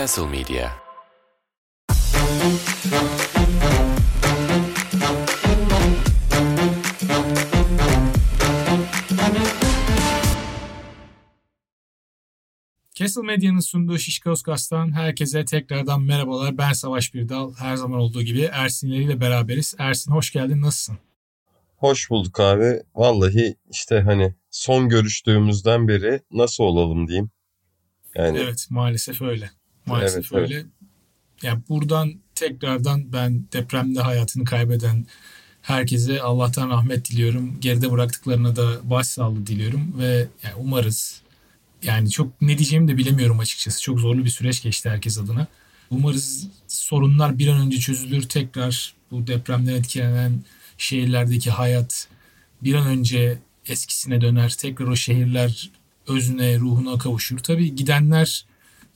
Castle Media Castle Medya'nın sunduğu Şişka Oskas'tan herkese tekrardan merhabalar. Ben Savaş Birdal. Her zaman olduğu gibi Ersinleriyle beraberiz. Ersin hoş geldin. Nasılsın? Hoş bulduk abi. Vallahi işte hani son görüştüğümüzden beri nasıl olalım diyeyim. Yani Evet maalesef öyle. Maalesef evet, öyle. Evet. Yani buradan tekrardan ben depremde hayatını kaybeden herkese Allah'tan rahmet diliyorum. Geride bıraktıklarına da başsağlığı diliyorum ve yani umarız yani çok ne diyeceğimi de bilemiyorum açıkçası. Çok zorlu bir süreç geçti herkes adına. Umarız sorunlar bir an önce çözülür. Tekrar bu depremden etkilenen şehirlerdeki hayat bir an önce eskisine döner. Tekrar o şehirler özüne, ruhuna kavuşur. Tabii gidenler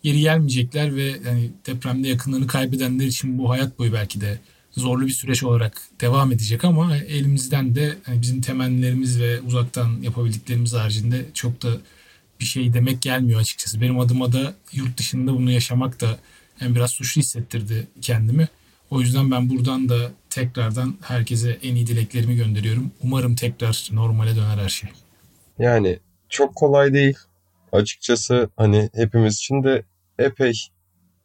geri gelmeyecekler ve yani depremde yakınlarını kaybedenler için bu hayat boyu belki de zorlu bir süreç olarak devam edecek ama elimizden de yani bizim temennilerimiz ve uzaktan yapabildiklerimiz haricinde çok da bir şey demek gelmiyor açıkçası. Benim adıma da yurt dışında bunu yaşamak da yani biraz suçlu hissettirdi kendimi. O yüzden ben buradan da tekrardan herkese en iyi dileklerimi gönderiyorum. Umarım tekrar normale döner her şey. Yani çok kolay değil. Açıkçası hani hepimiz için de epey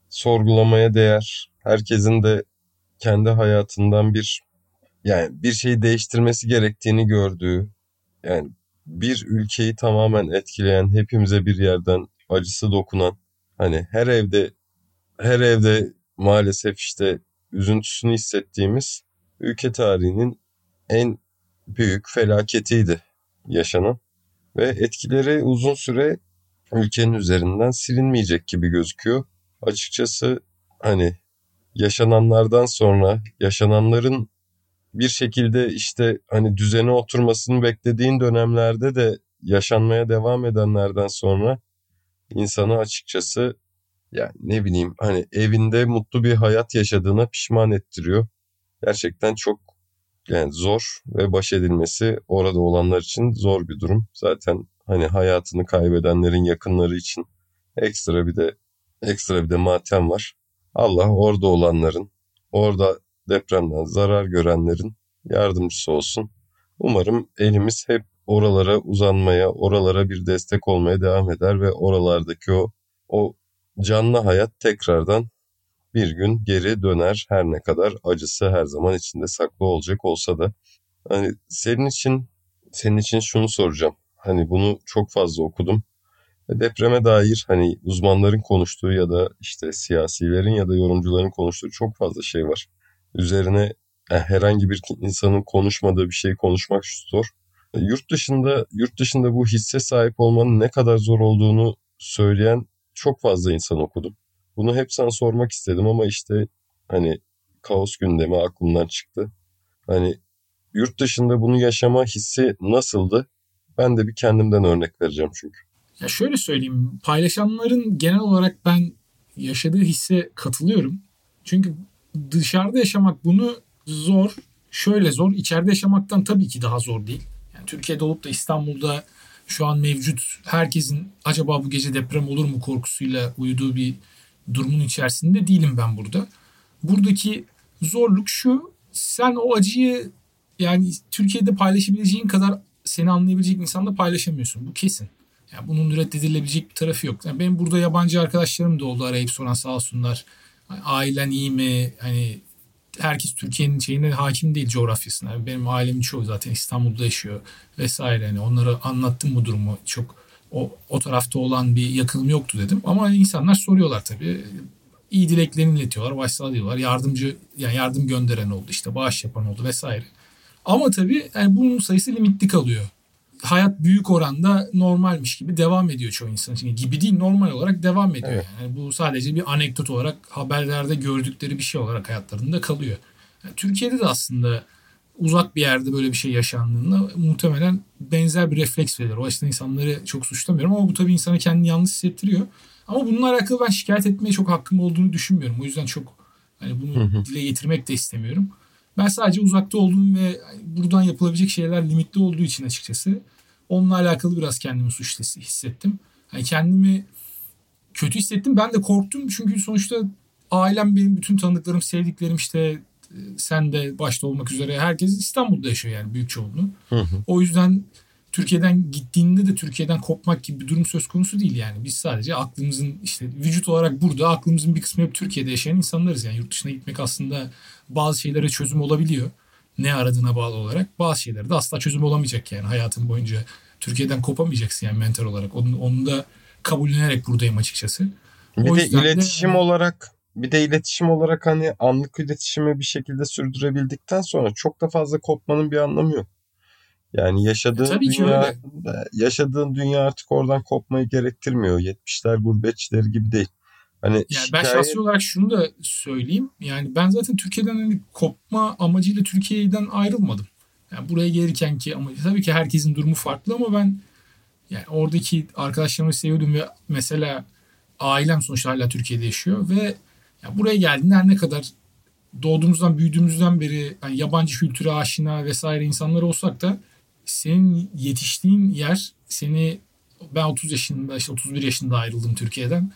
sorgulamaya değer. Herkesin de kendi hayatından bir yani bir şeyi değiştirmesi gerektiğini gördüğü yani bir ülkeyi tamamen etkileyen, hepimize bir yerden acısı dokunan, hani her evde her evde maalesef işte üzüntüsünü hissettiğimiz ülke tarihinin en büyük felaketiydi yaşanan ve etkileri uzun süre ülkenin üzerinden silinmeyecek gibi gözüküyor. Açıkçası hani yaşananlardan sonra yaşananların bir şekilde işte hani düzene oturmasını beklediğin dönemlerde de yaşanmaya devam edenlerden sonra insanı açıkçası yani ne bileyim hani evinde mutlu bir hayat yaşadığına pişman ettiriyor. Gerçekten çok yani zor ve baş edilmesi orada olanlar için zor bir durum. Zaten hani hayatını kaybedenlerin yakınları için ekstra bir de ekstra bir de matem var. Allah orada olanların, orada depremden zarar görenlerin yardımcısı olsun. Umarım elimiz hep oralara uzanmaya, oralara bir destek olmaya devam eder ve oralardaki o o canlı hayat tekrardan bir gün geri döner her ne kadar acısı her zaman içinde saklı olacak olsa da. Hani senin için senin için şunu soracağım. Hani bunu çok fazla okudum. Depreme dair hani uzmanların konuştuğu ya da işte siyasilerin ya da yorumcuların konuştuğu çok fazla şey var üzerine yani herhangi bir insanın konuşmadığı bir şey konuşmak zor. Yurt dışında yurt dışında bu hisse sahip olmanın ne kadar zor olduğunu söyleyen çok fazla insan okudum. Bunu hep sana sormak istedim ama işte hani kaos gündemi aklımdan çıktı. Hani yurt dışında bunu yaşama hissi nasıldı? Ben de bir kendimden örnek vereceğim çünkü. Ya şöyle söyleyeyim. Paylaşanların genel olarak ben yaşadığı hisse katılıyorum. Çünkü dışarıda yaşamak bunu zor. Şöyle zor. İçeride yaşamaktan tabii ki daha zor değil. Yani Türkiye'de olup da İstanbul'da şu an mevcut herkesin acaba bu gece deprem olur mu korkusuyla uyuduğu bir durumun içerisinde değilim ben burada. Buradaki zorluk şu. Sen o acıyı yani Türkiye'de paylaşabileceğin kadar seni anlayabilecek insanla paylaşamıyorsun. Bu kesin. Yani bunun reddedilebilecek bir tarafı yok. Yani benim burada yabancı arkadaşlarım da oldu arayıp soran sağ olsunlar ailen iyi mi? Hani herkes Türkiye'nin şeyine hakim değil coğrafyasına. Yani benim ailemin çoğu zaten İstanbul'da yaşıyor vesaire. Yani onlara anlattım bu durumu. Çok o, o tarafta olan bir yakınım yoktu dedim. Ama insanlar soruyorlar tabii. İyi dileklerini iletiyorlar, başsağlığı diyorlar. Yardımcı yani yardım gönderen oldu işte bağış yapan oldu vesaire. Ama tabii yani bunun sayısı limitli kalıyor hayat büyük oranda normalmiş gibi devam ediyor çoğu insan için. Gibi değil normal olarak devam ediyor. Evet. Yani bu sadece bir anekdot olarak haberlerde gördükleri bir şey olarak hayatlarında kalıyor. Yani Türkiye'de de aslında uzak bir yerde böyle bir şey yaşandığında muhtemelen benzer bir refleks verir. O açıdan insanları çok suçlamıyorum ama bu tabii insanı kendini yalnız hissettiriyor. Ama bununla alakalı ben şikayet etmeye çok hakkım olduğunu düşünmüyorum. O yüzden çok hani bunu hı hı. dile getirmek de istemiyorum. Ben sadece uzakta olduğum ve buradan yapılabilecek şeyler limitli olduğu için açıkçası onunla alakalı biraz kendimi suçlu hissettim. Yani kendimi kötü hissettim. Ben de korktum çünkü sonuçta ailem benim bütün tanıdıklarım, sevdiklerim işte e, sen de başta olmak üzere herkes İstanbul'da yaşıyor yani büyük çoğunluğu. Hı hı. O yüzden Türkiye'den gittiğinde de Türkiye'den kopmak gibi bir durum söz konusu değil yani. Biz sadece aklımızın işte vücut olarak burada aklımızın bir kısmı hep Türkiye'de yaşayan insanlarız yani. Yurt dışına gitmek aslında bazı şeylere çözüm olabiliyor. Ne aradığına bağlı olarak. Bazı şeylere de asla çözüm olamayacak yani hayatın boyunca. Türkiye'den kopamayacaksın yani mental olarak. Onu, onu da kabullenerek buradayım açıkçası. Bir O de yüzden de- iletişim olarak bir de iletişim olarak hani anlık iletişimi bir şekilde sürdürebildikten sonra çok da fazla kopmanın bir anlamı yok. Yani yaşadığın E, dünya öyle. yaşadığın dünya artık oradan kopmayı gerektirmiyor. 70'ler gurbetçileri gibi değil. Hani Yani ben şikayet- şahsi olarak şunu da söyleyeyim. Yani ben zaten Türkiye'den hani kopma amacıyla Türkiye'den ayrılmadım. Yani buraya gelirken ki ama tabii ki herkesin durumu farklı ama ben yani oradaki arkadaşlarımı seviyordum ve mesela ailem sonuçta hala Türkiye'de yaşıyor ve ya buraya geldiğinde her ne kadar doğduğumuzdan büyüdüğümüzden beri hani yabancı kültüre aşina vesaire insanlar olsak da senin yetiştiğin yer seni ben 30 yaşında işte 31 yaşında ayrıldım Türkiye'den.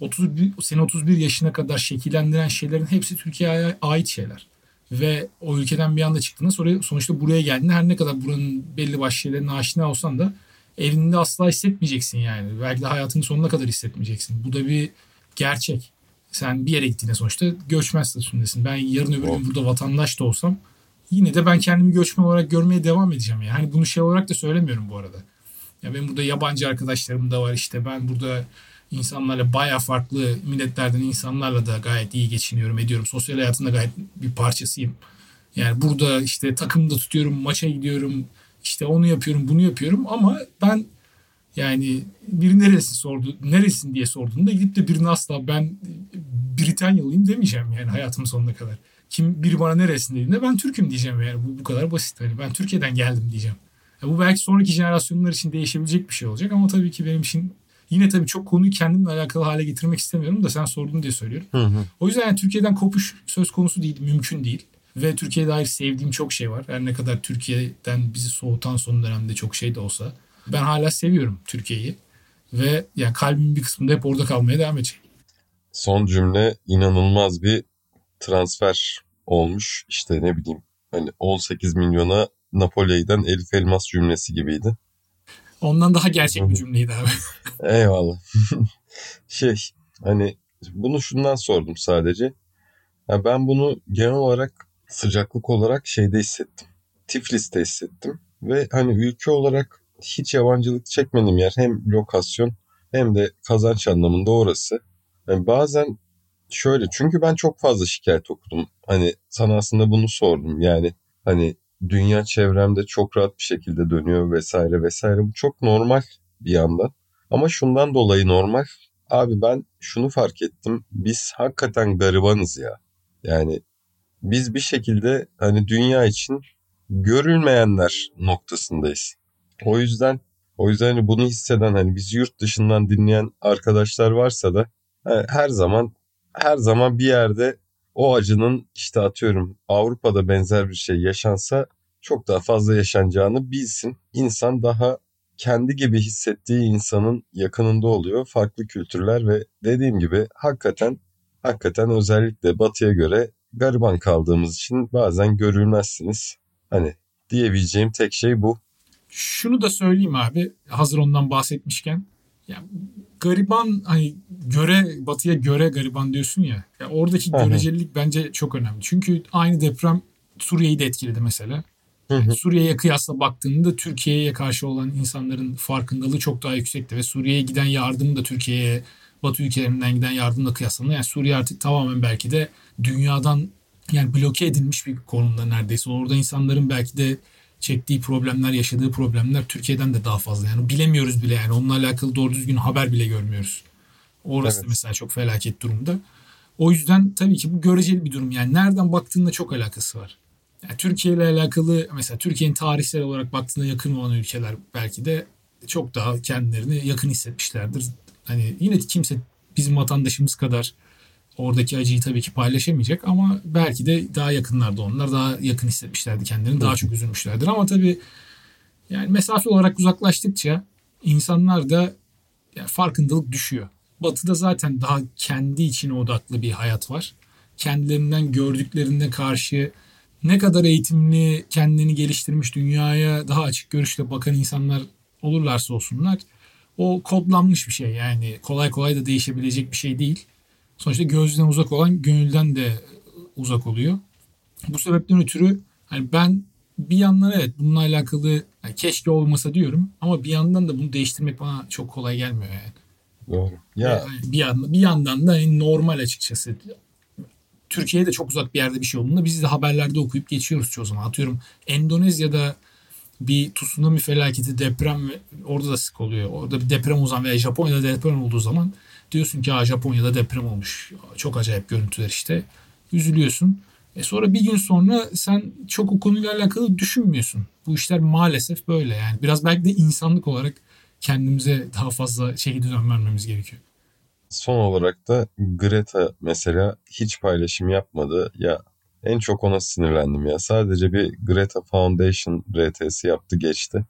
31 seni 31 yaşına kadar şekillendiren şeylerin hepsi Türkiye'ye ait şeyler. Ve o ülkeden bir anda çıktığında sonra sonuçta buraya geldiğinde her ne kadar buranın belli başlı şeylerine aşina olsan da evinde asla hissetmeyeceksin yani. Belki de hayatının sonuna kadar hissetmeyeceksin. Bu da bir gerçek. Sen bir yere gittiğinde sonuçta göçmen statüsündesin. Ben yarın öbür gün burada vatandaş da olsam yine de ben kendimi göçmen olarak görmeye devam edeceğim. Yani bunu şey olarak da söylemiyorum bu arada. Ya benim burada yabancı arkadaşlarım da var işte ben burada insanlarla baya farklı milletlerden insanlarla da gayet iyi geçiniyorum ediyorum. Sosyal hayatında gayet bir parçasıyım. Yani burada işte takımda tutuyorum, maça gidiyorum, işte onu yapıyorum, bunu yapıyorum ama ben yani biri neresi sordu, neresin diye sorduğunda gidip de birine asla ben Britanyalıyım demeyeceğim yani hayatımın sonuna kadar. Kim biri bana neresin dediğinde ben Türk'üm diyeceğim yani bu, bu kadar basit. Hani ben Türkiye'den geldim diyeceğim. Ya bu belki sonraki jenerasyonlar için değişebilecek bir şey olacak ama tabii ki benim için yine tabii çok konuyu kendimle alakalı hale getirmek istemiyorum da sen sordun diye söylüyorum. Hı hı. O yüzden yani Türkiye'den kopuş söz konusu değil, mümkün değil. Ve Türkiye'ye dair sevdiğim çok şey var. Her ne kadar Türkiye'den bizi soğutan son dönemde çok şey de olsa. Ben hala seviyorum Türkiye'yi. Ve yani kalbimin bir kısmında hep orada kalmaya devam edecek. Son cümle inanılmaz bir transfer olmuş. İşte ne bileyim hani 18 milyona Napoli'den Elif Elmas cümlesi gibiydi. Ondan daha gerçek bir cümleydi abi. Eyvallah. şey hani bunu şundan sordum sadece. Ya ben bunu genel olarak sıcaklık olarak şeyde hissettim. Tiflis'te hissettim. Ve hani ülke olarak hiç yabancılık çekmediğim yer hem lokasyon hem de kazanç anlamında orası. Yani bazen şöyle çünkü ben çok fazla şikayet okudum. Hani sana aslında bunu sordum. Yani hani dünya çevremde çok rahat bir şekilde dönüyor vesaire vesaire. Bu çok normal bir yandan. Ama şundan dolayı normal. Abi ben şunu fark ettim. Biz hakikaten garibanız ya. Yani biz bir şekilde hani dünya için görülmeyenler noktasındayız. O yüzden o yüzden hani bunu hisseden hani bizi yurt dışından dinleyen arkadaşlar varsa da he- her zaman her zaman bir yerde o acının işte atıyorum Avrupa'da benzer bir şey yaşansa çok daha fazla yaşanacağını bilsin. İnsan daha kendi gibi hissettiği insanın yakınında oluyor. Farklı kültürler ve dediğim gibi hakikaten hakikaten özellikle batıya göre gariban kaldığımız için bazen görülmezsiniz. Hani diyebileceğim tek şey bu. Şunu da söyleyeyim abi. Hazır ondan bahsetmişken. Ya gariban hani göre batıya göre gariban diyorsun ya. ya oradaki Hı hı. görecelilik bence çok önemli. Çünkü aynı deprem Suriye'yi de etkiledi mesela. Hı. Suriye'ye kıyasla baktığında Türkiye'ye karşı olan insanların farkındalığı çok daha yüksekti ve Suriye'ye giden yardım da Türkiye'ye Batı ülkelerinden giden yardımla kıyaslanıyor. Yani Suriye artık tamamen belki de dünyadan yani bloke edilmiş bir konumda neredeyse. Orada insanların belki de çektiği problemler, yaşadığı problemler Türkiye'den de daha fazla. Yani bilemiyoruz bile yani onunla alakalı doğru düzgün haber bile görmüyoruz. Orası Evet. mesela çok felaket durumda. O yüzden tabii ki bu göreceli bir durum. Yani nereden baktığında çok alakası var. Yani Türkiye ile alakalı mesela Türkiye'nin tarihsel olarak baktığında yakın olan ülkeler belki de çok daha kendilerini yakın hissetmişlerdir. Hani yine kimse bizim vatandaşımız kadar oradaki acıyı tabii ki paylaşamayacak ama belki de daha yakınlarda onlar daha yakın hissetmişlerdi kendilerini daha çok üzülmüşlerdir ama tabii yani mesafe olarak uzaklaştıkça insanlar da yani farkındalık düşüyor. Batı'da zaten daha kendi içine odaklı bir hayat var. Kendilerinden gördüklerine karşı ne kadar eğitimli, kendini geliştirmiş, dünyaya daha açık görüşle bakan insanlar olurlarsa olsunlar o kodlanmış bir şey. Yani kolay kolay da değişebilecek bir şey değil. Sonuçta gözden uzak olan gönülden de uzak oluyor. Bu sebepten ötürü hani ben bir yandan evet bununla alakalı yani keşke olmasa diyorum ama bir yandan da bunu değiştirmek bana çok kolay gelmiyor yani. Doğru. Ya Yani bir yandan, bir yandan da hani normal açıkçası. Türkiye'de çok uzak bir yerde bir şey olduğunda biz de haberlerde okuyup geçiyoruz çoğu zaman. Atıyorum Endonezya'da bir tsunami felaketi deprem ve- orada da sık oluyor. Orada bir deprem uzan veya Japonya'da deprem olduğu zaman diyorsun ki ha Japonya'da deprem olmuş. Çok acayip görüntüler işte. Üzülüyorsun. E sonra bir gün sonra sen çok o konuyla alakalı düşünmüyorsun. Bu işler maalesef böyle yani. Biraz belki de insanlık olarak kendimize daha fazla şekilde dön vermemiz gerekiyor. son olarak da Greta mesela hiç paylaşım yapmadı. Ya en çok ona sinirlendim ya. Sadece bir Greta Foundation RT'si yaptı geçti.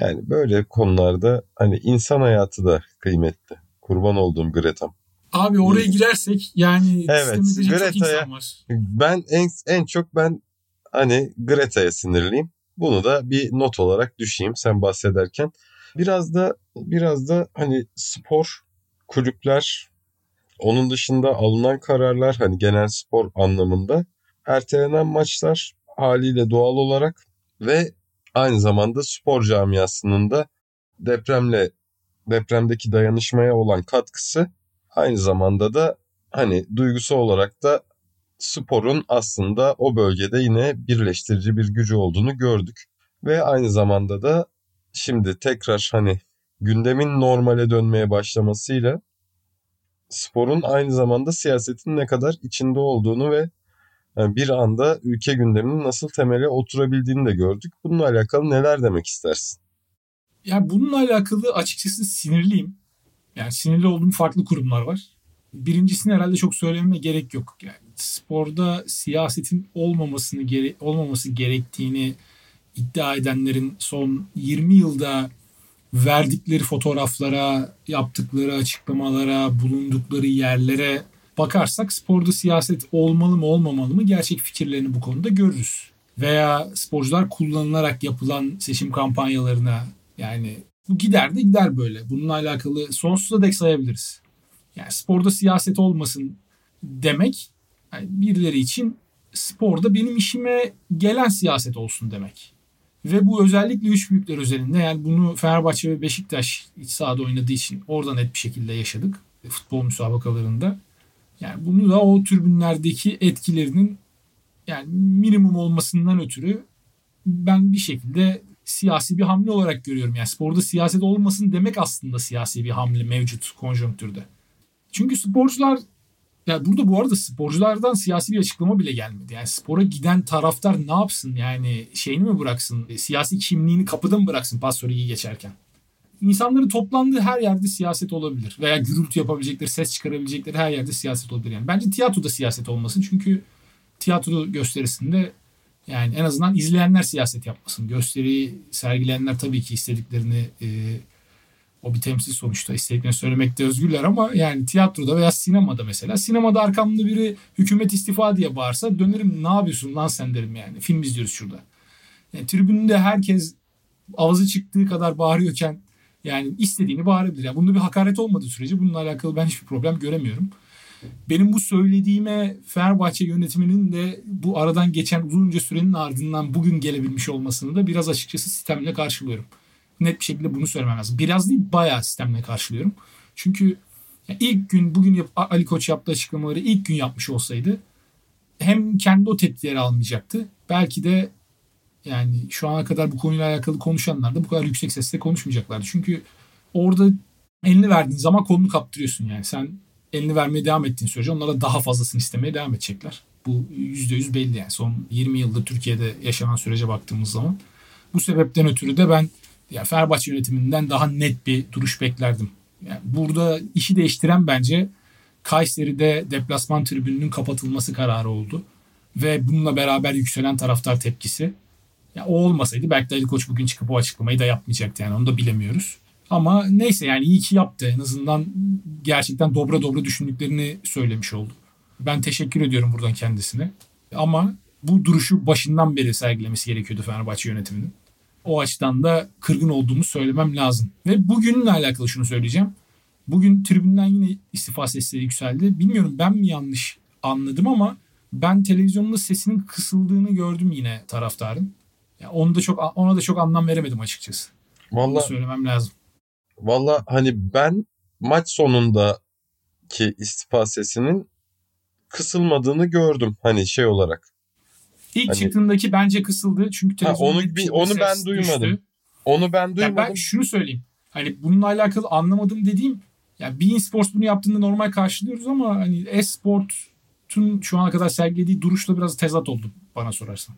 Yani böyle konularda hani insan hayatı da kıymetli. Kurban olduğum Greta'm. Abi oraya girersek yani Evet, Greta'ya-. Ben en, en çok ben hani Greta'ya sinirliyim. Bunu da bir not olarak düşeyim sen bahsederken. Biraz da biraz da hani spor kulüpler onun dışında alınan kararlar hani genel spor anlamında ertelenen maçlar haliyle doğal olarak ve aynı zamanda spor camiasının da depremle depremdeki dayanışmaya olan katkısı aynı zamanda da hani duygusal olarak da sporun aslında o bölgede yine birleştirici bir gücü olduğunu gördük. Ve aynı zamanda da şimdi tekrar hani gündemin normale dönmeye başlamasıyla sporun aynı zamanda siyasetin ne kadar içinde olduğunu ve yani bir anda ülke gündeminin nasıl temele oturabildiğini de gördük. Bununla alakalı neler demek istersin? Ya bununla alakalı açıkçası sinirliyim. Yani sinirli olduğum farklı kurumlar var. Birincisini herhalde çok söylememe gerek yok. Yani sporda siyasetin olmamasını gere- olmaması gerektiğini iddia edenlerin son 20 yılda verdikleri fotoğraflara, yaptıkları açıklamalara, bulundukları yerlere bakarsak sporda siyaset olmalı mı olmamalı mı gerçek fikirlerini bu konuda görürüz. Veya sporcular kullanılarak yapılan seçim kampanyalarına yani bu gider de gider böyle. Bununla alakalı sonsuza dek sayabiliriz. Yani sporda siyaset olmasın demek yani birileri için sporda benim işime gelen siyaset olsun demek. Ve bu özellikle üç büyükler özelinde yani bunu Fenerbahçe ve Beşiktaş iç sahada oynadığı için orada net bir şekilde yaşadık futbol müsabakalarında. Yani bunu da o tribünlerdeki etkilerinin yani minimum olmasından ötürü ben bir şekilde siyasi bir hamle olarak görüyorum. Yani sporda siyaset olmasın demek aslında siyasi bir hamle mevcut konjonktürde. Çünkü sporcular ya burada bu arada sporculardan siyasi bir açıklama bile gelmedi. Yani spora giden taraftar ne yapsın? Yani şeyini mi bıraksın? E, Siyasi kimliğini kapıda mı bıraksın pas iyi geçerken? İnsanların toplandığı her yerde siyaset olabilir. Veya gürültü yapabilecekleri, ses çıkarabilecekleri her yerde siyaset olabilir. Yani bence tiyatroda siyaset olmasın. Çünkü tiyatro gösterisinde yani en azından izleyenler siyaset yapmasın. Gösteriyi sergileyenler tabii ki istediklerini e, o bir temsil sonuçta istediklerini söylemekte özgürler ama yani tiyatroda veya sinemada mesela sinemada arkamda biri hükümet istifa diye bağırsa dönerim ne yapıyorsun lan sen derim yani. Film izliyoruz şurada. Yani tribünde herkes ağzı çıktığı kadar bağırıyorken yani istediğini bağırabilir. Yani bunda bir hakaret olmadığı sürece bununla alakalı ben hiçbir problem göremiyorum. Benim bu söylediğime Fenerbahçe yönetiminin de bu aradan geçen uzunca sürenin ardından bugün gelebilmiş olmasını da biraz açıkçası sistemle karşılıyorum. Net bir şekilde bunu söylemem lazım. Biraz değil bayağı sistemle karşılıyorum. Çünkü ilk gün bugün yap, Ali Koç yaptığı açıklamaları ilk gün yapmış olsaydı hem kendi o tepkileri almayacaktı. Belki de yani şu ana kadar bu konuyla alakalı konuşanlar da bu kadar yüksek sesle konuşmayacaklardı. Çünkü orada elini verdiğin zaman kolunu kaptırıyorsun yani. Sen elini vermeye devam ettiğin sürece onlara daha fazlasını istemeye devam edecekler. Bu %100 belli yani. Son 20 yılda Türkiye'de yaşanan sürece baktığımız zaman. Bu sebepten ötürü de ben yani Fenerbahçe yönetiminden daha net bir duruş beklerdim. Yani burada işi değiştiren bence Kayseri'de deplasman tribününün kapatılması kararı oldu. Ve bununla beraber yükselen taraftar tepkisi. Ya o olmasaydı belki de Ali Koç bugün çıkıp o açıklamayı da yapmayacaktı yani onu da bilemiyoruz. Ama neyse yani iyi ki yaptı. En azından gerçekten dobra dobra düşündüklerini söylemiş oldu. Ben teşekkür ediyorum buradan kendisine. Ama bu duruşu başından beri sergilemesi gerekiyordu Fenerbahçe yönetiminin. O açıdan da kırgın olduğumu söylemem lazım. Ve bugünle alakalı şunu söyleyeceğim. Bugün tribünden yine istifa sesleri yükseldi. Bilmiyorum ben mi yanlış anladım ama ben televizyonda sesinin kısıldığını gördüm yine taraftarın. Yani onu da çok ona da çok anlam veremedim açıkçası. Vallahi söylemem lazım. Valla hani ben maç sonundaki istifa sesinin kısılmadığını gördüm hani şey olarak. İlk hani... çıktığındaki bence kısıldı çünkü ha, onu bir, onu ben duymadım. Düştü. Onu ben duymadım. Ya ben şunu söyleyeyim. Hani bununla alakalı anlamadım dediğim ya Bein Sports bunu yaptığında normal karşılıyoruz ama hani Esport'un şu ana kadar sergilediği duruşla biraz tezat oldu bana sorarsan.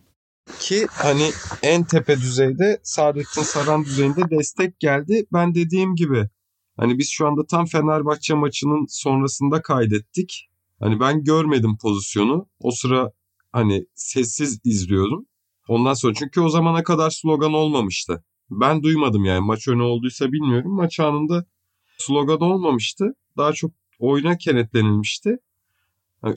Ki hani en tepe düzeyde Saadettin Saran düzeyinde destek geldi. Ben dediğim gibi hani biz şu anda tam Fenerbahçe maçının sonrasında kaydettik. Hani ben görmedim pozisyonu. O sıra hani sessiz izliyordum. Ondan sonra çünkü o zamana kadar slogan olmamıştı. Ben duymadım yani maç önü olduysa bilmiyorum. Maç anında slogan olmamıştı. Daha çok oyuna kenetlenilmişti.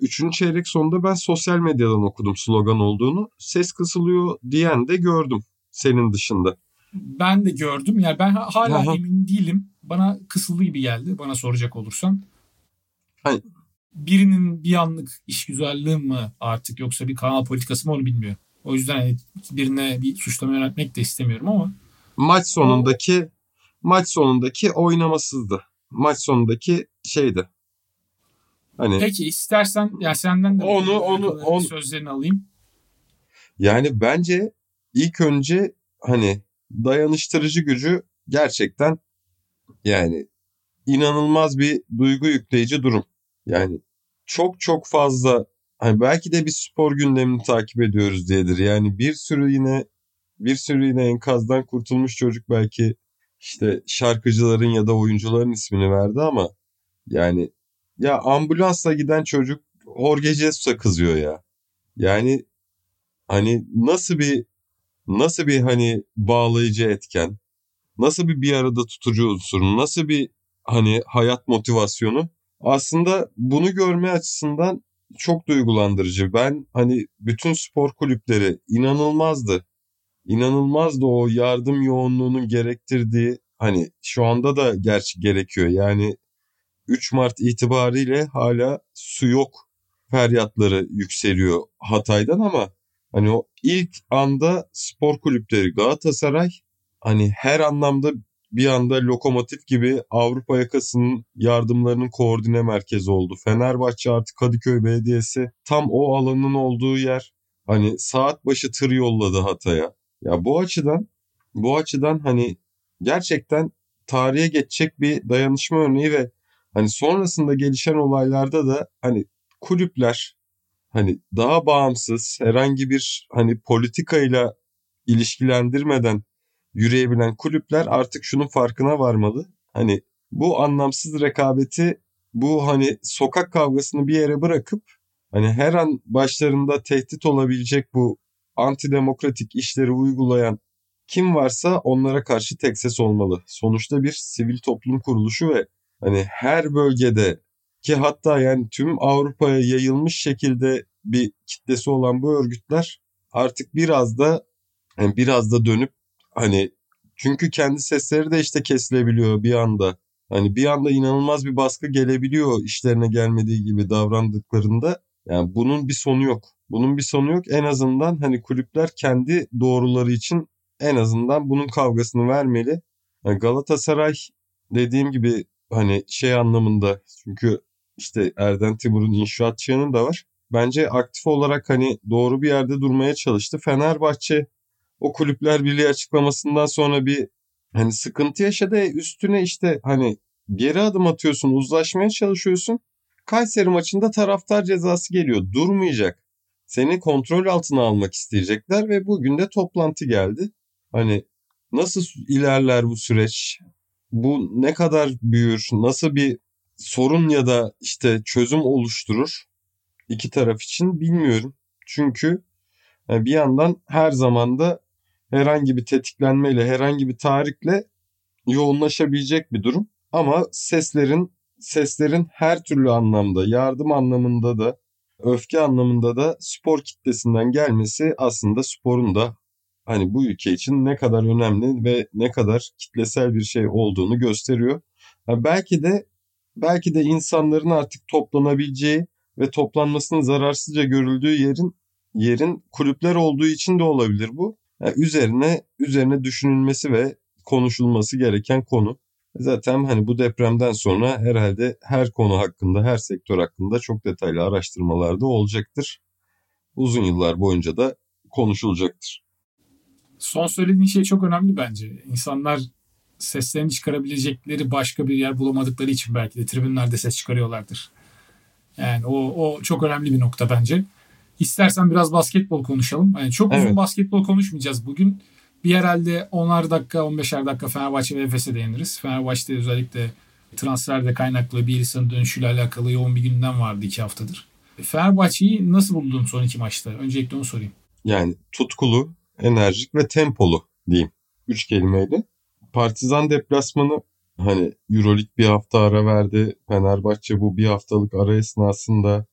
Üçüncü çeyrek sonunda ben sosyal medyadan okudum slogan olduğunu. Ses kısılıyor diyen de gördüm senin dışında. Ben de gördüm. Yani ben hala Aha. emin değilim. Bana kısıldı gibi geldi. Bana soracak olursan. Hani, Birinin bir anlık işgüzarlığı mı artık yoksa bir kanal politikası mı onu bilmiyor. O yüzden hani birine bir suçlama yönetmek de istemiyorum ama. Maç sonundaki o... maç sonundaki oynamasızdı. Maç sonundaki şeydi. Hani Peki istersen ya senden de onu onu on sözlerini alayım. Yani bence ilk önce hani dayanıştırıcı gücü gerçekten yani inanılmaz bir duygu yükleyici durum. Yani çok çok fazla hani belki de bir spor gündemini takip ediyoruz diyedir. Yani bir sürü yine bir sürü yine enkazdan kurtulmuş çocuk belki işte şarkıcıların ya da oyuncuların ismini verdi ama yani ya ambulansla giden çocuk Jorge Jesus'a kızıyor ya. Yani hani nasıl bir nasıl bir hani bağlayıcı etken, nasıl bir bir arada tutucu unsur, nasıl bir hani hayat motivasyonu aslında bunu görme açısından çok duygulandırıcı. Ben hani bütün spor kulüpleri inanılmazdı. İnanılmazdı o yardım yoğunluğunun gerektirdiği hani şu anda da gerçi gerekiyor. Yani 3 Mart itibariyle hala su yok feryatları yükseliyor Hatay'dan ama hani o ilk anda spor kulüpleri Galatasaray hani her anlamda bir anda lokomotif gibi Avrupa yakasının yardımlarının koordine merkezi oldu. Fenerbahçe artık Kadıköy Belediyesi tam o alanın olduğu yer. Hani saat başı tır yolladı Hatay'a. Ya bu açıdan bu açıdan hani gerçekten tarihe geçecek bir dayanışma örneği ve Hani sonrasında gelişen olaylarda da hani kulüpler hani daha bağımsız herhangi bir hani politikayla ilişkilendirmeden yürüyebilen kulüpler artık şunun farkına varmalı. Hani bu anlamsız rekabeti bu hani sokak kavgasını bir yere bırakıp hani her an başlarında tehdit olabilecek bu antidemokratik işleri uygulayan kim varsa onlara karşı tek ses olmalı. Sonuçta bir sivil toplum kuruluşu ve hani her bölgede ki hatta yani tüm Avrupa'ya yayılmış şekilde bir kitlesi olan bu örgütler artık biraz da yani biraz da dönüp hani çünkü kendi sesleri de işte kesilebiliyor bir anda. Hani bir anda inanılmaz bir baskı gelebiliyor işlerine gelmediği gibi davrandıklarında. Yani bunun bir sonu yok. Bunun bir sonu yok. En azından hani kulüpler kendi doğruları için en azından bunun kavgasını vermeli. Yani Galatasaray dediğim gibi hani şey anlamında çünkü işte Erden Timur'un inşaatçının da var. Bence aktif olarak hani doğru bir yerde durmaya çalıştı. Fenerbahçe o kulüpler birliği açıklamasından sonra bir hani sıkıntı yaşadı. Üstüne işte hani geri adım atıyorsun, uzlaşmaya çalışıyorsun. Kayseri maçında taraftar cezası geliyor. Durmayacak. Seni kontrol altına almak isteyecekler ve bugün de toplantı geldi. Hani nasıl ilerler bu süreç? Bu ne kadar büyür, nasıl bir sorun ya da işte çözüm oluşturur iki taraf için bilmiyorum. Çünkü e, bir yandan her zaman da herhangi bir tetiklenmeyle, herhangi bir tarikle yoğunlaşabilecek bir durum. Ama seslerin seslerin her türlü anlamda, yardım anlamında da, öfke anlamında da spor kitlesinden gelmesi aslında sporun da hani bu ülke için ne kadar önemli ve ne kadar kitlesel bir şey olduğunu gösteriyor. Yani belki de belki de insanların artık toplanabileceği ve toplanmasının zararsızca görüldüğü yerin yerin kulüpler olduğu için de olabilir bu. Yani üzerine üzerine düşünülmesi ve konuşulması gereken konu. Zaten hani bu depremden sonra herhalde her konu hakkında, her sektör hakkında çok detaylı araştırmalar da olacaktır. Uzun yıllar boyunca da konuşulacaktır. Son söylediğin şey çok önemli bence. İnsanlar seslerini çıkarabilecekleri başka bir yer bulamadıkları için belki de tribünlerde ses çıkarıyorlardır. Yani o, o çok önemli bir nokta bence. İstersen biraz basketbol konuşalım. Yani çok evet. uzun basketbol konuşmayacağız bugün. Bir herhalde 10'ar dakika 15'er dakika Fenerbahçe ve Efes'e değiniriz. Fenerbahçe'de özellikle transferde kaynaklı bir insanın dönüşüyle alakalı yoğun bir gündem vardı iki haftadır. Fenerbahçe'yi nasıl buldun son iki maçta? Öncelikle onu sorayım. Yani tutkulu, enerjik ve tempolu diyeyim. Üç kelimeyle. Partizan deplasmanı hani Euroleague bir hafta ara verdi. Fenerbahçe bu bir haftalık ara esnasında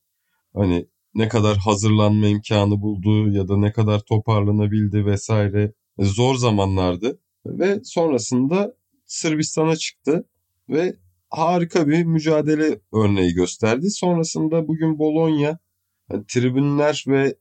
hani ne kadar hazırlanma imkanı buldu ya da ne kadar toparlanabildi vesaire zor zamanlardı. Ve sonrasında Sırbistan'a çıktı ve harika bir mücadele örneği gösterdi. Sonrasında bugün Bologna yani tribünler ve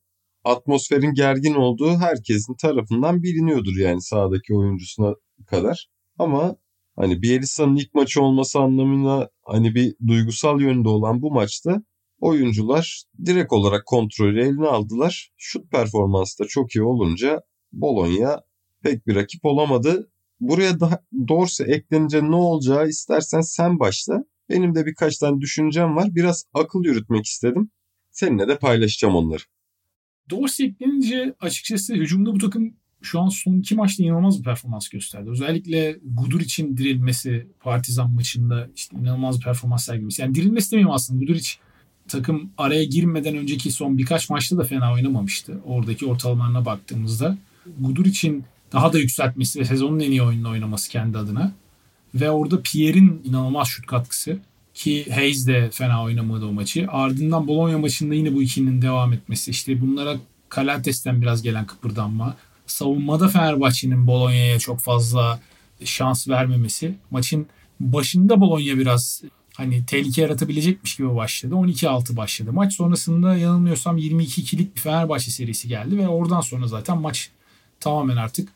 atmosferin gergin olduğu herkesin tarafından biliniyordur yani sahadaki oyuncusuna kadar. Ama hani Bielitsa'nın ilk maçı olması anlamına hani bir duygusal yönde olan bu maçta oyuncular direkt olarak kontrolü eline aldılar. Şut performansı da çok iyi olunca Bologna pek bir rakip olamadı. Buraya da Dorsey eklenince ne olacağı istersen sen başla. Benim de birkaç tane düşüncem var. Biraz akıl yürütmek istedim. Seninle de paylaşacağım onları. Dorsey eklenince açıkçası hücumda bu takım şu an son iki maçta inanılmaz bir performans gösterdi. Özellikle Gudur için dirilmesi Partizan maçında işte inanılmaz bir performans sergilemesi. Yani dirilmesi demeyeyim aslında Gudur için takım araya girmeden önceki son birkaç maçta da fena oynamamıştı. Oradaki ortalamalarına baktığımızda. Gudur için daha da yükseltmesi ve sezonun en iyi oyununu oynaması kendi adına. Ve orada Pierre'in inanılmaz şut katkısı. Ki Hayes de fena oynamadı o maçı. Ardından Bologna maçında yine bu ikinin devam etmesi. İşte bunlara Kalates'ten biraz gelen kıpırdanma. Savunmada Fenerbahçe'nin Bologna'ya çok fazla şans vermemesi. Maçın başında Bologna biraz hani tehlike yaratabilecekmiş gibi başladı. 12-6 başladı. Maç sonrasında yanılmıyorsam 22-2'lik bir Fenerbahçe serisi geldi ve oradan sonra zaten maç tamamen artık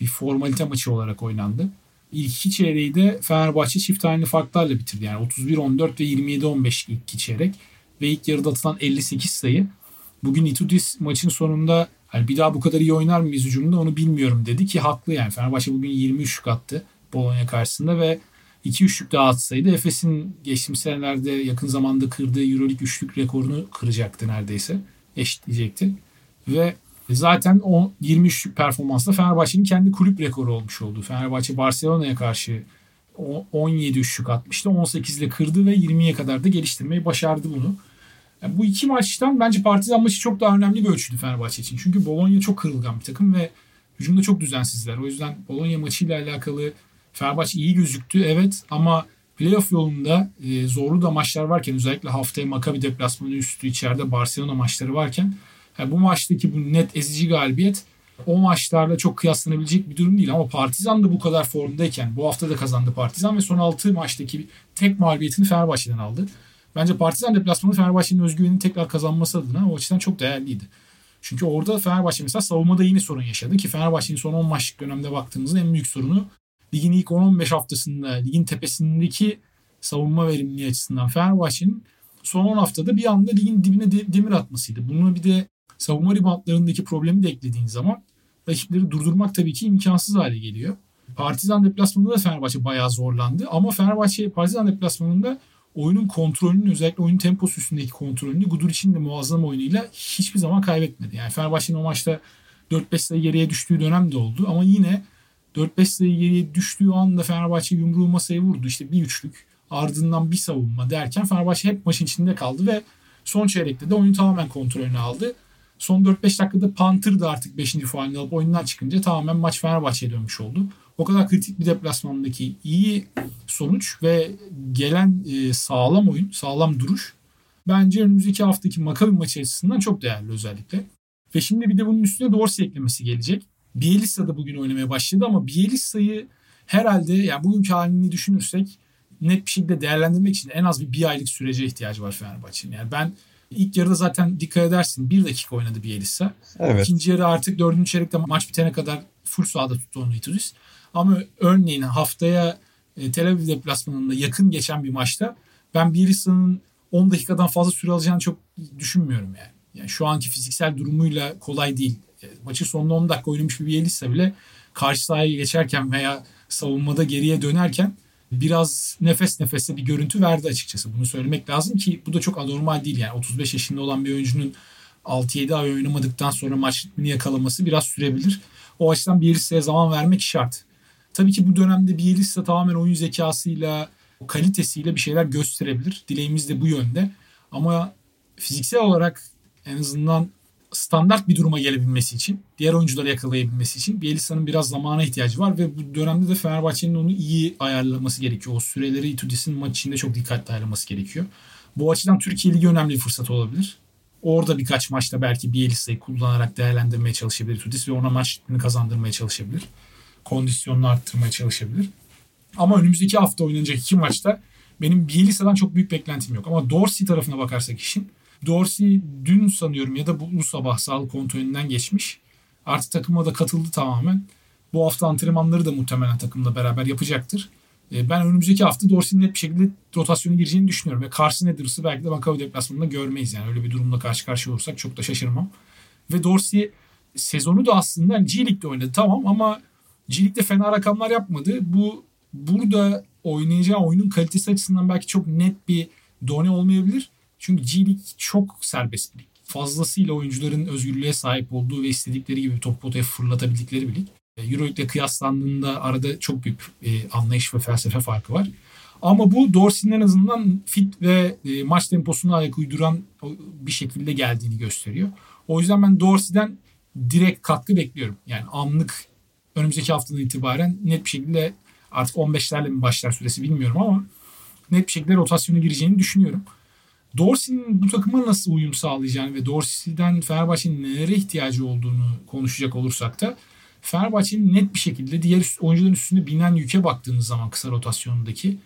bir formalite maçı olarak oynandı. İlk iki çeyreği de Fenerbahçe çift aynı farklarla bitirdi. Yani 31-14 ve 27-15 ilk iki çeyrek. Ve ilk yarıda atılan 58 sayı. Bugün Itudis maçın sonunda hani bir daha bu kadar iyi oynar mıyız hücumda onu bilmiyorum dedi ki haklı yani. Fenerbahçe bugün 23 attı Bologna karşısında ve 2 üçlük daha atsaydı Efes'in geçtiğimiz senelerde yakın zamanda kırdığı Euroleague üçlük rekorunu kıracaktı neredeyse. Eşitleyecekti. Ve zaten o 23 performansla Fenerbahçe'nin kendi kulüp rekoru olmuş oldu. Fenerbahçe Barcelona'ya karşı 17 üçlük atmıştı. 18 ile kırdı ve 20'ye kadar da geliştirmeyi başardı bunu. Yani bu iki maçtan bence Partizan maçı çok daha önemli bir ölçüdü Fenerbahçe için. Çünkü Bologna çok kırılgan bir takım ve hücumda çok düzensizler. O yüzden Bologna maçıyla alakalı Fenerbahçe iyi gözüktü evet ama playoff yolunda e, zorlu da maçlar varken özellikle haftaya Maccabi deplasmanı üstü içeride Barcelona maçları varken yani bu maçtaki bu net ezici galibiyet o maçlarla çok kıyaslanabilecek bir durum değil ama Partizan da bu kadar formdayken bu hafta da kazandı Partizan ve son 6 maçtaki tek mağlubiyetini Fenerbahçe'den aldı. Bence Partizan deplasmanı Fenerbahçe'nin özgüvenini tekrar kazanması adına o açıdan çok değerliydi. Çünkü orada Fenerbahçe mesela savunmada yine sorun yaşadı ki Fenerbahçe'nin son 10 maçlık dönemde baktığımızda en büyük sorunu ligin ilk 10-15 haftasında ligin tepesindeki savunma verimliliği açısından Fenerbahçe'nin son 10 haftada bir anda ligin dibine de, demir atmasıydı. Bunu bir de savunma ribantlarındaki problemi de eklediğin zaman rakipleri durdurmak tabii ki imkansız hale geliyor. Partizan deplasmanında da Fenerbahçe bayağı zorlandı ama Fenerbahçe Partizan deplasmanında oyunun kontrolünü özellikle oyun temposu üstündeki kontrolünü Gudur için de muazzam oyunuyla hiçbir zaman kaybetmedi. Yani Fenerbahçe'nin o maçta 4-5 sayı geriye düştüğü dönem de oldu ama yine 4-5 sayı geriye düştüğü anda Fenerbahçe yumruğu masaya vurdu. İşte bir üçlük ardından bir savunma derken Fenerbahçe hep maçın içinde kaldı ve son çeyrekte de oyunu tamamen kontrolünü aldı. Son 4-5 dakikada Panther da artık 5. faalini alıp oyundan çıkınca tamamen maç Fenerbahçe'ye dönmüş oldu. o kadar kritik bir deplasmandaki iyi sonuç ve gelen e, sağlam oyun, sağlam duruş bence önümüzdeki haftaki Maccabi maçı açısından çok değerli özellikle. Ve şimdi bir de bunun üstüne Dorsey eklemesi gelecek. Bielisa da bugün oynamaya başladı ama Bielisa'yı herhalde yani bugünkü halini düşünürsek net bir şekilde değerlendirmek için en az bir, bir aylık sürece ihtiyacı var Fenerbahçe'nin. Yani ben ilk yarıda zaten dikkat edersin bir dakika oynadı Bielisa. Evet. İkinci yarı artık dördüncü çeyrekte maç bitene kadar full sahada tuttu onu Ituris. Ama örneğin haftaya e, Tel Aviv deplasmanında yakın geçen bir maçta ben Bielisa'nın 10 dakikadan fazla süre alacağını çok düşünmüyorum yani. Yani şu anki fiziksel durumuyla kolay değil. E, maçın sonunda 10 dakika oynamış bir Bielisa bile karşı sahaya geçerken veya savunmada geriye dönerken biraz nefes nefese bir görüntü verdi açıkçası. Bunu söylemek lazım ki bu da çok anormal değil. Yani 35 yaşında olan bir oyuncunun 6-7 ay oynamadıktan sonra maç ritmini yakalaması biraz sürebilir. O açıdan Bielitsa'ya zaman vermek şart. Tabii ki bu dönemde Bielitsa tamamen oyun zekasıyla, kalitesiyle bir şeyler gösterebilir. Dileğimiz de bu yönde. Ama fiziksel olarak en azından standart bir duruma gelebilmesi için, diğer oyuncuları yakalayabilmesi için Bielitsa'nın biraz zamana ihtiyacı var ve bu dönemde de Fenerbahçe'nin onu iyi ayarlaması gerekiyor. O süreleri Itudis'in maç içinde çok dikkatli ayarlaması gerekiyor. Bu açıdan Türkiye Ligi önemli bir fırsat olabilir. Orada birkaç maçta belki Bielitsa'yı kullanarak değerlendirmeye çalışabilir Itudis ve ona maç kazandırmaya çalışabilir. Kondisyonunu arttırmaya çalışabilir. Ama önümüzdeki hafta oynanacak iki maçta benim Bielitsa'dan çok büyük beklentim yok. Ama Dorsey tarafına bakarsak işin Dorsey dün sanıyorum ya da bu sabah sağlık kontrolünden geçmiş. Artık takıma da katıldı tamamen. Bu hafta antrenmanları da muhtemelen takımla beraber yapacaktır. E, ben önümüzdeki hafta Dorsey'nin net bir şekilde rotasyona gireceğini düşünüyorum. Ve Carson Eders'ı belki de Maccabi deplasmanında görmeyiz. Yani öyle bir durumla karşı karşıya olursak çok da şaşırmam. Ve Dorsey sezonu da aslında G League'de oynadı tamam ama G League'de fena rakamlar yapmadı. Bu burada oynayacağı oyunun kalitesi açısından belki çok net bir done olmayabilir. Çünkü G League çok serbest bir lig. Fazlasıyla oyuncuların özgürlüğe sahip olduğu ve istedikleri gibi top potaya fırlatabildikleri bir lig. E, Euroleague'le kıyaslandığında arada çok büyük e, anlayış ve felsefe farkı var. Ama bu Dorsey'nin en azından fit ve e, maç temposuna ayak uyduran bir şekilde geldiğini gösteriyor. O yüzden ben Dorsey'den direkt katkı bekliyorum. Yani anlık önümüzdeki haftadan itibaren net bir şekilde artık 15'lerle mi başlar süresi bilmiyorum ama net bir şekilde rotasyona gireceğini düşünüyorum. Dorsey'nin bu takıma nasıl uyum sağlayacağını ve Dorsey'den Fenerbahçe'nin nelere ihtiyacı olduğunu konuşacak olursak da Fenerbahçe'nin net bir şekilde diğer oyuncuların üstünde binen yüke baktığımız zaman kısa rotasyonundaki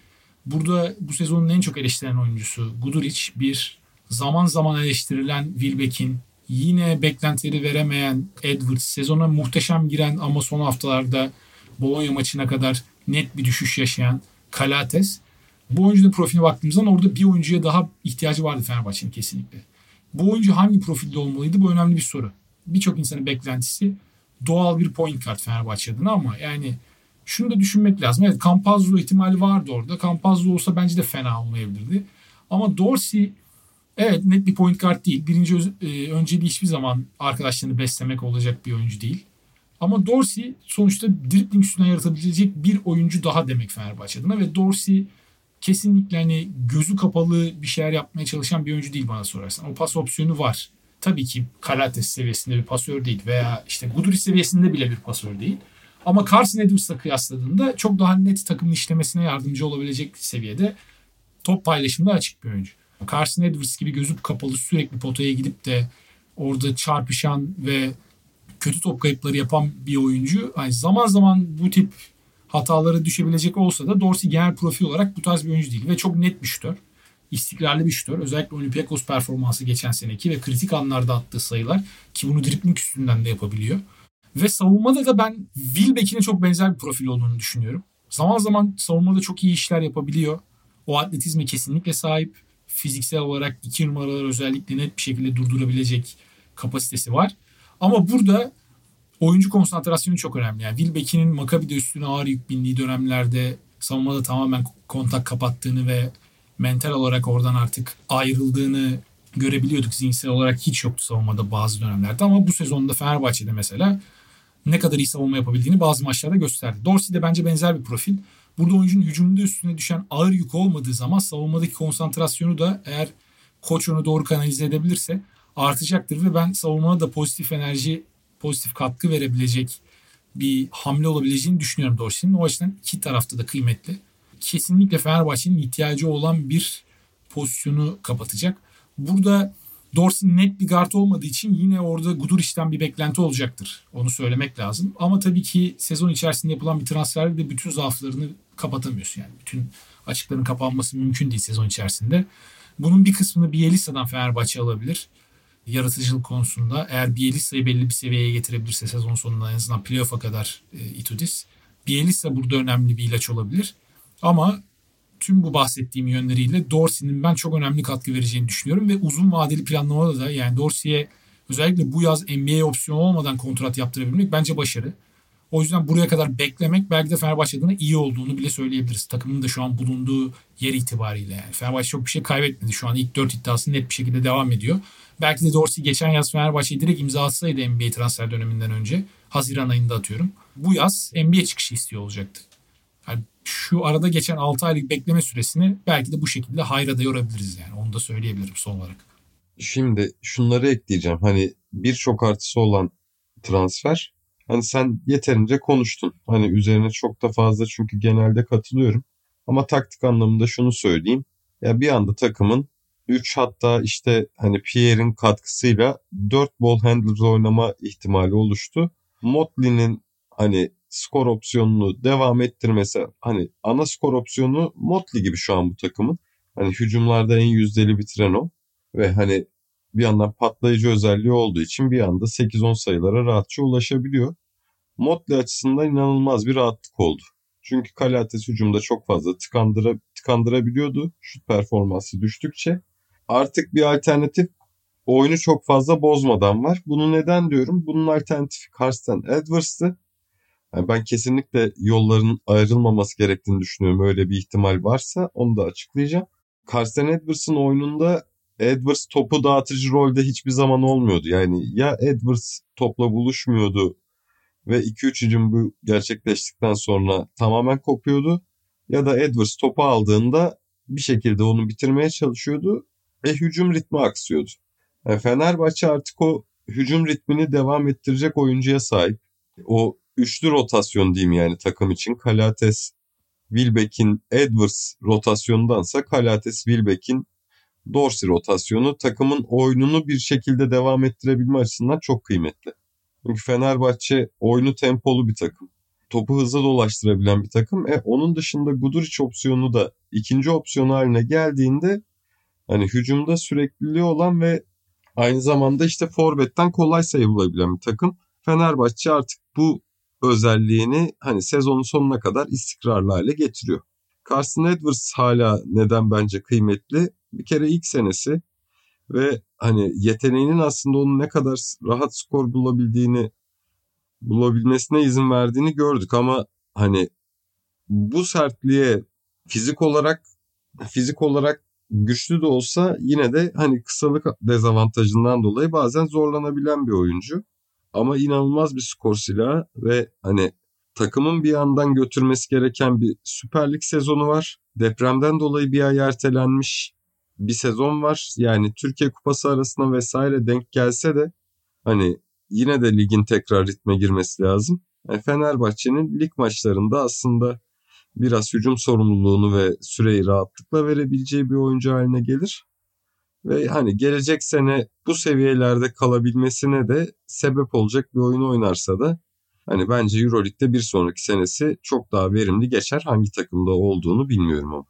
burada bu sezonun en çok eleştirilen oyuncusu Guduric bir zaman zaman eleştirilen Wilbeck'in yine beklentileri veremeyen Edwards sezona muhteşem giren ama son haftalarda Bologna maçına kadar net bir düşüş yaşayan Kalates bu oyuncunun profiline baktığımızda orada bir oyuncuya daha ihtiyacı vardı Fenerbahçe'nin kesinlikle. Bu oyuncu hangi profilde olmalıydı? Bu önemli bir soru. Birçok insanın beklentisi doğal bir point guard Fenerbahçe adına ama yani şunu da düşünmek lazım. Evet Campazzo ihtimali vardı orada. Campazzo olsa bence de fena olmayabilirdi. Ama Dorsey evet net bir point guard değil. Birinci öz, e, önceliği hiçbir zaman arkadaşlarını beslemek olacak bir oyuncu değil. Ama Dorsey sonuçta dribbling üstünden yaratabilecek bir oyuncu daha demek Fenerbahçe adına ve Dorsey kesinlikle hani gözü kapalı bir şeyler yapmaya çalışan bir oyuncu değil bana sorarsan. O pas opsiyonu var. Tabii ki Kalates seviyesinde bir pasör değil veya işte Guduri seviyesinde bile bir pasör değil. Ama Carson Edwards'la kıyasladığında çok daha net takımın işlemesine yardımcı olabilecek seviyede top paylaşımda açık bir oyuncu. Carson Edwards gibi gözü kapalı sürekli potaya gidip de orada çarpışan ve kötü top kayıpları yapan bir oyuncu. Yani zaman zaman bu tip hataları düşebilecek olsa da Dorsey genel profil olarak bu tarz bir oyuncu değil ve çok net bir şütör. İstikrarlı bir şütör. Özellikle Olympiakos performansı geçen seneki ve kritik anlarda attığı sayılar ki bunu dripling üstünden de yapabiliyor. Ve savunmada da ben Wilbeck'ine çok benzer bir profil olduğunu düşünüyorum. Zaman zaman savunmada çok iyi işler yapabiliyor. O atletizme kesinlikle sahip. Fiziksel olarak iki numaralar özellikle net bir şekilde durdurabilecek kapasitesi var. Ama burada oyuncu konsantrasyonu çok önemli. Yani Wilbeck'in Maccabi'de üstüne ağır yük bindiği dönemlerde savunmada tamamen kontak kapattığını ve mental olarak oradan artık ayrıldığını görebiliyorduk. Zihinsel olarak hiç yoktu savunmada bazı dönemlerde ama bu sezonda Fenerbahçe'de mesela ne kadar iyi savunma yapabildiğini bazı maçlarda gösterdi. Dorsey de bence benzer bir profil. Burada oyuncunun hücumunda üstüne düşen ağır yük olmadığı zaman savunmadaki konsantrasyonu da eğer koç onu doğru kanalize edebilirse artacaktır ve ben savunmada da pozitif enerji pozitif katkı verebilecek bir hamle olabileceğini düşünüyorum Dorsey'nin. O açıdan iki tarafta da kıymetli. Kesinlikle Fenerbahçe'nin ihtiyacı olan bir pozisyonu kapatacak. Burada Dorsey net bir guard olmadığı için yine orada Guduric'den bir beklenti olacaktır. Onu söylemek lazım. Ama tabii ki sezon içerisinde yapılan bir transferde de bütün zaaflarını kapatamıyorsun. Yani bütün açıkların kapanması mümkün değil sezon içerisinde. Bunun bir kısmını Bielitsa'dan Fenerbahçe alabilir. Yaratıcılık konusunda. Eğer Bielitsa'yı belli bir seviyeye getirebilirse sezon sonunda en azından playoff'a kadar e, Itudis. Bielitsa burada önemli bir ilaç olabilir. Ama tüm bu bahsettiğim yönleriyle Dorsey'nin ben çok önemli katkı vereceğini düşünüyorum ve uzun vadeli planlamada da yani Dorsey'e özellikle bu yaz NBA opsiyonu olmadan kontrat yaptırabilmek bence başarı. O yüzden buraya kadar beklemek belki de Fenerbahçe adına iyi olduğunu bile söyleyebiliriz. Takımın da şu an bulunduğu yer itibariyle yani. Fenerbahçe çok bir şey kaybetmedi. Şu an ilk dört iddiası net bir şekilde devam ediyor. Belki de Dorsey geçen yaz Fenerbahçe'yi direkt imza atsaydı NBA transfer döneminden önce. Haziran ayında atıyorum. Bu yaz NBA çıkışı istiyor olacaktı. Yani şu arada geçen 6 aylık bekleme süresini belki de bu şekilde hayra da yorabiliriz yani. Onu da söyleyebilirim son olarak. Şimdi şunları ekleyeceğim. Hani birçok artısı olan transfer. Hani sen yeterince konuştun. Hani üzerine çok da fazla çünkü genelde katılıyorum. Ama taktik anlamında şunu söyleyeyim. Ya bir anda takımın 3 hatta işte hani Pierre'in katkısıyla 4 ball handler oynama ihtimali oluştu. Motley'nin hani skor opsiyonunu devam ettirmesi hani ana skor opsiyonu Motley gibi şu an bu takımın. Hani hücumlarda en yüzdeli bitiren o. Ve hani bir yandan patlayıcı özelliği olduğu için bir anda 8-10 sayılara rahatça ulaşabiliyor. Motley açısından inanılmaz bir rahatlık oldu. Çünkü Kalates hücumda çok fazla tıkandıra, tıkandırabiliyordu şut performansı düştükçe. Artık bir alternatif oyunu çok fazla bozmadan var. Bunu neden diyorum? Bunun alternatifi Karsten Edwards'tı. Yani ben kesinlikle yolların ayrılmaması gerektiğini düşünüyorum. Öyle bir ihtimal varsa onu da açıklayacağım. Carsten Edwards'ın oyununda Edwards topu dağıtıcı rolde hiçbir zaman olmuyordu. Yani ya Edwards topla buluşmuyordu ve 2-3 hücum bu gerçekleştikten sonra tamamen kopuyordu. Ya da Edwards topu aldığında bir şekilde onu bitirmeye çalışıyordu ve hücum ritmi aksıyordu. Yani Fenerbahçe artık o hücum ritmini devam ettirecek oyuncuya sahip. O üçlü rotasyon diyeyim yani takım için. Kalates, Wilbeck'in Edwards rotasyonundansa Kalates, Wilbeck'in Dorsey rotasyonu takımın oyununu bir şekilde devam ettirebilme açısından çok kıymetli. Çünkü Fenerbahçe oyunu tempolu bir takım. Topu hızlı dolaştırabilen bir takım. E, onun dışında Guduric opsiyonu da ikinci opsiyon haline geldiğinde hani hücumda sürekliliği olan ve aynı zamanda işte forvetten kolay sayılabilen bir takım. Fenerbahçe artık bu özelliğini hani sezonun sonuna kadar istikrarlı hale getiriyor. Carson Edwards hala neden bence kıymetli? Bir kere ilk senesi ve hani yeteneğinin aslında onun ne kadar rahat skor bulabildiğini bulabilmesine izin verdiğini gördük ama hani bu sertliğe fizik olarak fizik olarak güçlü de olsa yine de hani kısalık dezavantajından dolayı bazen zorlanabilen bir oyuncu. Ama inanılmaz bir skor silahı ve hani takımın bir yandan götürmesi gereken bir Süper Lig sezonu var. Depremden dolayı bir ay ertelenmiş bir sezon var. Yani Türkiye Kupası arasında vesaire denk gelse de hani yine de ligin tekrar ritme girmesi lazım. Yani Fenerbahçe'nin lig maçlarında aslında biraz hücum sorumluluğunu ve süreyi rahatlıkla verebileceği bir oyuncu haline gelir. Ve hani gelecek sene bu seviyelerde kalabilmesine de sebep olacak bir oyun oynarsa da hani bence Euroleague'de bir sonraki senesi çok daha verimli geçer. Hangi takımda olduğunu bilmiyorum ama.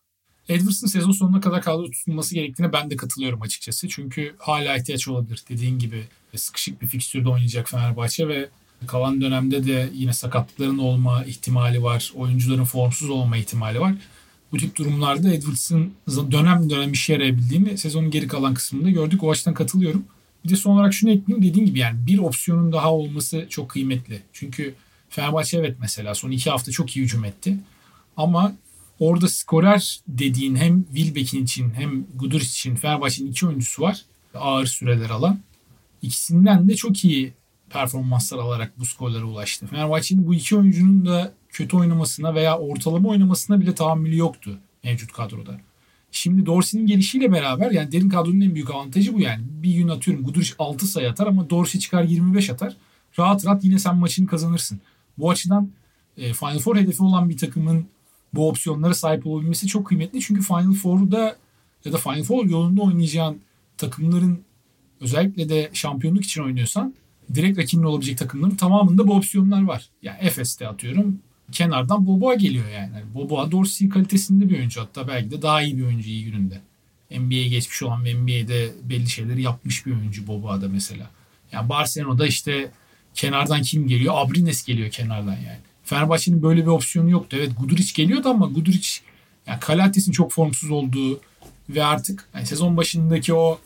Edwards'ın sezon sonuna kadar kadro tutulması gerektiğine ben de katılıyorum açıkçası. Çünkü hala ihtiyaç olabilir. Dediğin gibi sıkışık bir fikstürde oynayacak Fenerbahçe ve kalan dönemde de yine sakatlıkların olma ihtimali var. Oyuncuların formsuz olma ihtimali var. Bu tip durumlarda Edwards'ın dönem dönem işe yarayabildiğini sezonun geri kalan kısmında gördük. O açıdan katılıyorum. Bir de son olarak şunu ekleyeyim. Dediğin gibi yani bir opsiyonun daha olması çok kıymetli. Çünkü Fenerbahçe evet mesela son iki hafta çok iyi hücum etti. Ama orada skorer dediğin hem Wilbeck'in için hem Guduric için Fenerbahçe'nin iki oyuncusu var. Ağır süreler alan. İkisinden de çok iyi performanslar alarak bu skorlara ulaştı. Fenerbahçe'nin bu iki oyuncunun da kötü oynamasına veya ortalama oynamasına bile tahammülü yoktu mevcut kadroda. Şimdi Dorsey'nin gelişiyle beraber yani derin kadronun en büyük avantajı bu yani. Bir gün atıyorum Guduric 6 sayı atar ama Dorsey çıkar 25 atar. Rahat rahat yine sen maçını kazanırsın. Bu açıdan e, Final Four hedefi olan bir takımın bu opsiyonlara sahip olabilmesi çok kıymetli. Çünkü Final Four'da ya da Final Four yolunda oynayacağın takımların özellikle de şampiyonluk için oynuyorsan direkt rakibin olabilecek takımların tamamında bu opsiyonlar var. Yani Efes'te atıyorum kenardan Boboa geliyor yani. yani Boboa Dorsey kalitesinde bir oyuncu hatta belki de daha iyi bir oyuncu iyi gününde. NBA'ye geçmiş olan ve NBA'de belli şeyleri yapmış bir oyuncu Boboa'da mesela. Yani Barcelona'da işte kenardan kim geliyor? Abrines geliyor kenardan yani. Fenerbahçe'nin böyle bir opsiyonu yoktu. Evet Guduric geliyordu ama Guduric yani Kalates'in çok formsuz olduğu ve artık yani sezon başındaki o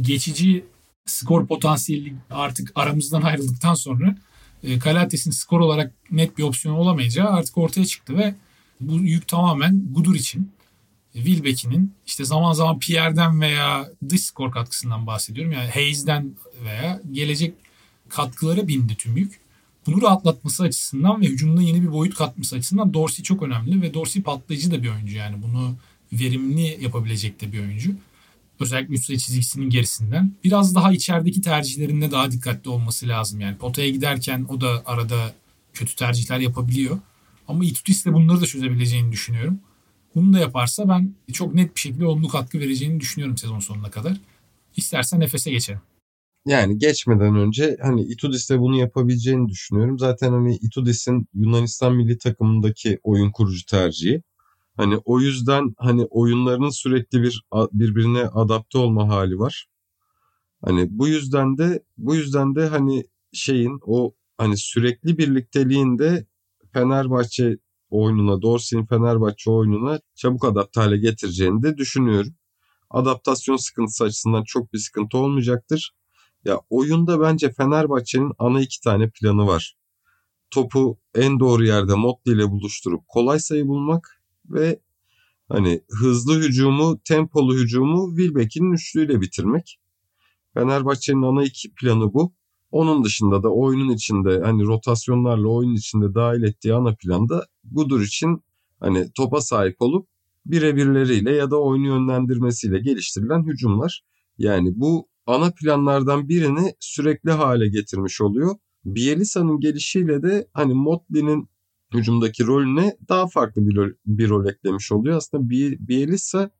geçici skor potansiyeli artık aramızdan ayrıldıktan sonra e, Kalates'in skor olarak net bir opsiyon olamayacağı artık ortaya çıktı ve bu yük tamamen Gudur için. E, Wilbeck'inin işte zaman zaman Pierre'den veya dış skor katkısından bahsediyorum. Yani Hayes'den veya gelecek katkılara bindi tüm yük. Bunu rahatlatması açısından ve hücumda yeni bir boyut katması açısından Dorsey çok önemli ve Dorsey patlayıcı da bir oyuncu yani bunu verimli yapabilecek de bir oyuncu. Özellikle üst çizgisinin gerisinden. Biraz daha içerideki tercihlerinde daha dikkatli olması lazım. Yani potaya giderken o da arada kötü tercihler yapabiliyor. Ama Itutis de bunları da çözebileceğini düşünüyorum. Bunu da yaparsa ben çok net bir şekilde olumlu katkı vereceğini düşünüyorum sezon sonuna kadar. İstersen nefese geçelim. Yani geçmeden önce hani Itudis'te bunu yapabileceğini düşünüyorum. Zaten hani Itudis'in Yunanistan milli takımındaki oyun kurucu tercihi. Hani o yüzden hani oyunlarının sürekli bir birbirine adapte olma hali var. Hani bu yüzden de bu yüzden de hani şeyin o hani sürekli birlikteliğinde Fenerbahçe oyununa, Dorsey'in Fenerbahçe oyununa çabuk adapte hale getireceğini de düşünüyorum. Adaptasyon sıkıntısı açısından çok bir sıkıntı olmayacaktır. Ya oyunda bence Fenerbahçe'nin ana iki tane planı var. Topu en doğru yerde Motley ile buluşturup kolay sayı bulmak ve hani hızlı hücumu, tempolu hücumu Wilbeck'in üçlüyle bitirmek. Fenerbahçe'nin ana iki planı bu. Onun dışında da oyunun içinde hani rotasyonlarla oyun içinde dahil ettiği ana planda Gudur için hani topa sahip olup birebirleriyle ya da oyunu yönlendirmesiyle geliştirilen hücumlar. Yani bu ana planlardan birini sürekli hale getirmiş oluyor. Bielisa'nın gelişiyle de hani Motley'nin hücumdaki rolüne daha farklı bir rol, bir rol eklemiş oluyor. Aslında Bielisa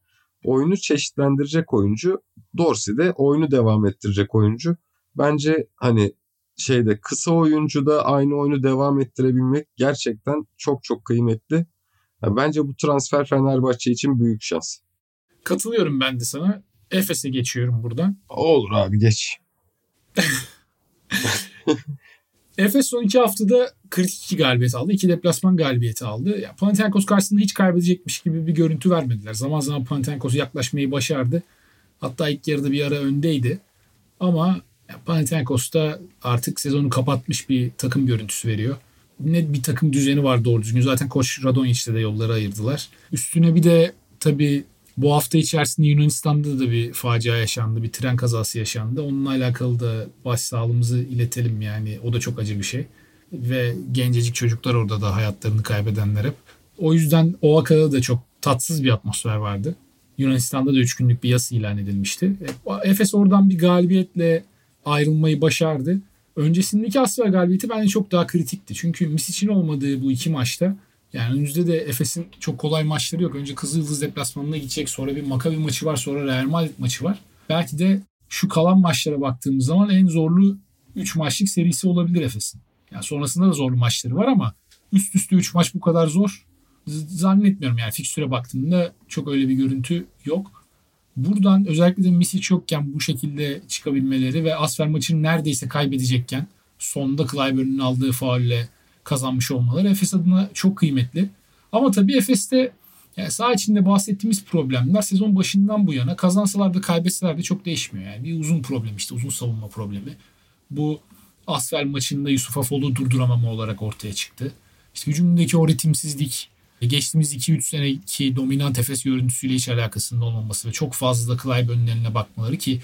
oyunu çeşitlendirecek oyuncu. Dorsey de oyunu devam ettirecek oyuncu. Bence hani şeyde kısa oyuncuda aynı oyunu devam ettirebilmek gerçekten çok çok kıymetli. Yani bence bu transfer Fenerbahçe için büyük şans. Katılıyorum ben de sana. Efes'e geçiyorum buradan. Olur abi geç. Efes son iki haftada kritik iki galibiyet aldı. iki deplasman galibiyeti aldı. Ya, Panathinaikos karşısında hiç kaybedecekmiş gibi bir görüntü vermediler. Zaman zaman Panathinaikos yaklaşmayı başardı. Hatta ilk yarıda bir ara öndeydi. Ama Panathinaikos da artık sezonu kapatmış bir takım görüntüsü veriyor. Net bir takım düzeni var doğru düzgün. Zaten koç Radonjic'le de yolları ayırdılar. Üstüne bir de tabii bu hafta içerisinde Yunanistan'da da bir facia yaşandı. Bir tren kazası yaşandı. Onunla alakalı da başsağlığımızı iletelim yani. O da çok acı bir şey. Ve gencecik çocuklar orada da hayatlarını kaybedenler hep. O yüzden Oaka'da da çok tatsız bir atmosfer vardı. Yunanistan'da da 3 günlük bir yas ilan edilmişti. E, Efes oradan bir galibiyetle ayrılmayı başardı. Öncesindeki Asfer galibiyeti bence çok daha kritikti. Çünkü Misic'in olmadığı bu iki maçta yani önümüzde de Efes'in çok kolay maçları yok. Önce Kızıldız deplasmanına gidecek. Sonra bir Makabi maçı var. Sonra Real Madrid maçı var. Belki de şu kalan maçlara baktığımız zaman en zorlu 3 maçlık serisi olabilir Efes'in. Yani sonrasında da zorlu maçları var ama üst üste 3 maç bu kadar zor zannetmiyorum. Yani fikstüre baktığımda çok öyle bir görüntü yok. Buradan özellikle de Misic yokken bu şekilde çıkabilmeleri ve Asfer maçını neredeyse kaybedecekken sonda Clyburn'un aldığı faulle kazanmış olmaları Efes adına çok kıymetli. Ama tabii Efes'te yani sağ içinde bahsettiğimiz problemler sezon başından bu yana kazansalar da kaybetseler de çok değişmiyor. Yani bir uzun problem işte uzun savunma problemi. Bu Asfer maçında Yusuf Afolu durduramama olarak ortaya çıktı. İşte hücumdaki o ritimsizlik, geçtiğimiz 2-3 seneki dominant Efes görüntüsüyle hiç alakasında olmaması ve çok fazla Clyburn'un eline bakmaları ki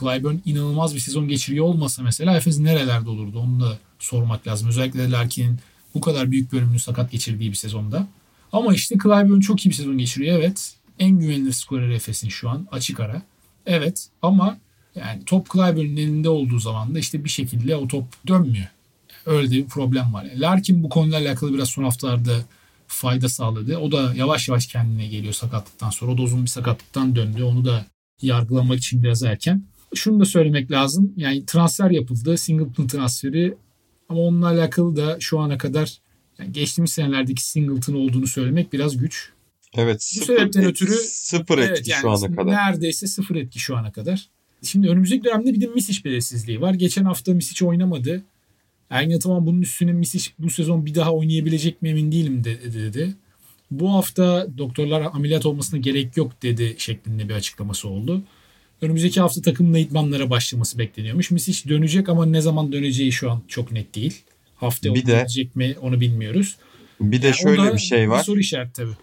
Clyburn inanılmaz bir sezon geçiriyor olmasa mesela Efes nerelerde olurdu onu da sormak lazım. Özellikle Larkin'in bu kadar büyük bölümünü sakat geçirdiği bir sezonda. Ama işte Clyburn çok iyi bir sezon geçiriyor evet. En güvenilir skorer Efes'in şu an açık ara. Evet ama yani top Clyburn'un elinde olduğu zaman da işte bir şekilde o top dönmüyor. Öyle de bir problem var. Larkin bu konuyla alakalı biraz son haftalarda fayda sağladı. O da yavaş yavaş kendine geliyor sakatlıktan sonra. O da uzun bir sakatlıktan döndü. Onu da yargılamak için biraz erken. Şunu da söylemek lazım. Yani transfer yapıldı. Singleton transferi ama onunla alakalı da şu ana kadar yani geçtiğimiz senelerdeki Singleton olduğunu söylemek biraz güç. Evet. Bu sebepten etki, ötürü sıfır etki evet, yani şu ana kadar. Neredeyse sıfır etki şu ana kadar. Şimdi önümüzdeki dönemde bir de Misic belirsizliği var. Geçen hafta Misic oynamadı. Ergin Ataman bunun üstüne Misic bu sezon bir daha oynayabilecek mi emin değilim dedi. dedi. Bu hafta doktorlar ameliyat olmasına gerek yok dedi şeklinde bir açıklaması oldu. Önümüzdeki hafta takımla idmanlara başlaması bekleniyormuş. Misic dönecek ama ne zaman döneceği şu an çok net değil. Haftaya Bir de- dönecek mi onu bilmiyoruz. Bir de Yani şöyle bir şey var. soru işareti tabii.